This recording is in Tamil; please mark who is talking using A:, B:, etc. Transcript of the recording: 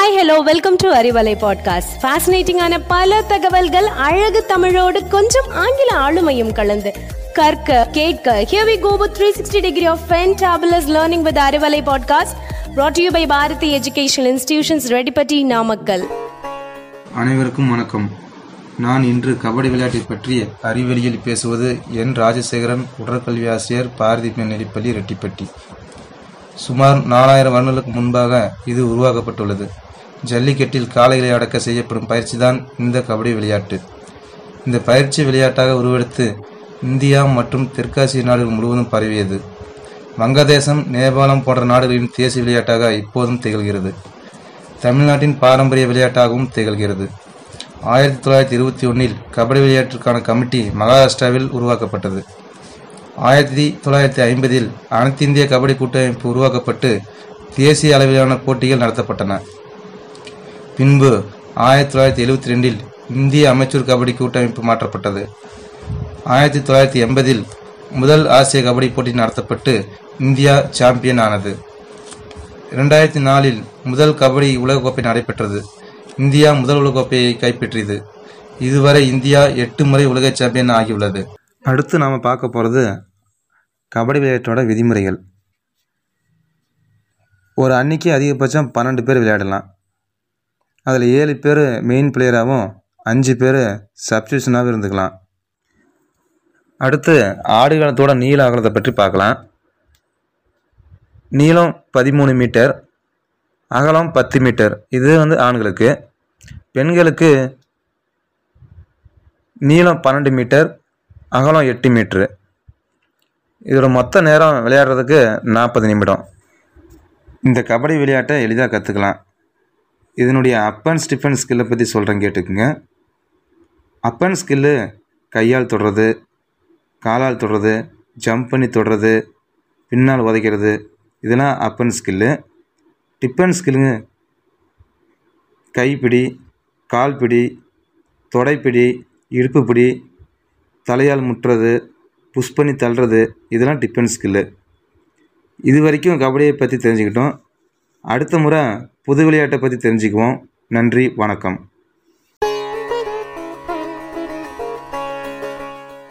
A: hi hello welcome to Arivalai podcast ஃபேசினேட்டிங்கான பல தகவல்கள் அழகு தமிழோடு கொஞ்சம் ஆங்கில ஆளுமையும் கலந்து கற்க கேட்க here we go with 360 degree of fantabulous learning with Arivalai podcast brought to you by Bharathi educational institutions Reddipatti Namakkal
B: அனைவருக்கும் வணக்கம். நான் இன்று கபடி விளையாட்டை பற்றிய அறிவியலில் பேசுவது என் ராஜசேகரன் உடற்கல்வி ஆசிரியர் பாரதி மேல்நிலைப்பள்ளி ரெட்டிப்பட்டி. சுமார் நாலாயிரம் வருடங்களுக்கு முன்பாக இது உருவாக்கப்பட்டுள்ளது. ஜல்லிக்கட்டில் காளைகளை அடக்க செய்யப்படும் பயிற்சிதான் இந்த கபடி விளையாட்டு. இந்த பயிற்சி விளையாட்டாக உருவெடுத்து இந்தியா மற்றும் தெற்காசிய நாடுகள் முழுவதும் பரவியது. வங்கதேசம் நேபாளம் போன்ற நாடுகளின் தேசிய விளையாட்டாக இப்போதும் திகழ்கிறது. தமிழ்நாட்டின் பாரம்பரிய விளையாட்டாகவும் திகழ்கிறது. ஆயிரத்தி தொள்ளாயிரத்தி இருபத்தி ஒன்றில் கபடி விளையாட்டிற்கான கமிட்டி மகாராஷ்டிராவில் உருவாக்கப்பட்டது. ஆயிரத்தி தொள்ளாயிரத்தி ஐம்பதில் அனைத்து இந்திய கபடி கூட்டமைப்பு உருவாக்கப்பட்டு தேசிய அளவிலான போட்டிகள் நடத்தப்பட்டன. பின்பு ஆயிரத்தி தொள்ளாயிரத்தி எழுபத்தி ரெண்டில் இந்திய அமைச்சர் கபடி கூட்டமைப்பு மாற்றப்பட்டது. ஆயிரத்தி தொள்ளாயிரத்தி எண்பதில் முதல் ஆசிய கபடி போட்டி நடத்தப்பட்டு இந்தியா சாம்பியன் ஆனது. இரண்டாயிரத்தி நாலில் முதல் கபடி உலகக்கோப்பை நடைபெற்றது. இந்தியா முதல் உலகக்கோப்பையை கைப்பற்றியது. இதுவரை இந்தியா எட்டு முறை உலக சாம்பியன் ஆகியுள்ளது. அடுத்து நாம் பார்க்க போகிறது கபடி விளையாட்டோட விதிமுறைகள். ஒரு அன்னைக்கு அதிகபட்சம் பன்னெண்டு பேர் விளையாடலாம். அதில் ஏழு பேர் மெயின் பிளேயராகவும் அஞ்சு பேர் சப்ஸ்டியூஷனாகவும் இருந்துக்கலாம். அடுத்து ஆடுகளத்தோட நீள அகலத்தை பற்றி பார்க்கலாம். நீளம் பதிமூணு மீட்டர் அகலம் பத்து மீட்டர். இது வந்து ஆண்களுக்கு. பெண்களுக்கு நீளம் பன்னெண்டு மீட்டர் அகலம் எட்டு மீட்ரு இதோட மொத்த நேரம் விளையாடுறதுக்கு நாற்பது நிமிடம். இந்த கபடி விளையாட்டை எளிதாக கற்றுக்கலாம் இதனுடைய அப் அண்ட் ஸ்டிஃபன் ஸ்கில்லை பற்றி சொல்கிறேன் கேட்டுக்குங்க. அப் அண்ட் ஸ்கில்லு கையால் தொடுறது காலால் தொடுறது ஜம்ப் பண்ணி தொடுறது பின்னால் உதைக்கிறது இதெல்லாம் அப் அண்ட் ஸ்கில்லு டிப்பன் ஸ்கில்லுங்க கைப்பிடி கால்பிடி தொடைப்பிடி இடுப்பு பிடி தலையால் முட்டுறது புஷ் பண்ணி தள்ளுறது இதெல்லாம் டிஃபென்ஸ் ஸ்கில்லு இது வரைக்கும் கபடியை பற்றி தெரிஞ்சுக்கிட்டோம். அடுத்த முறை புது விளையாட்டை பற்றி தெரிஞ்சுக்குவோம். நன்றி வணக்கம்.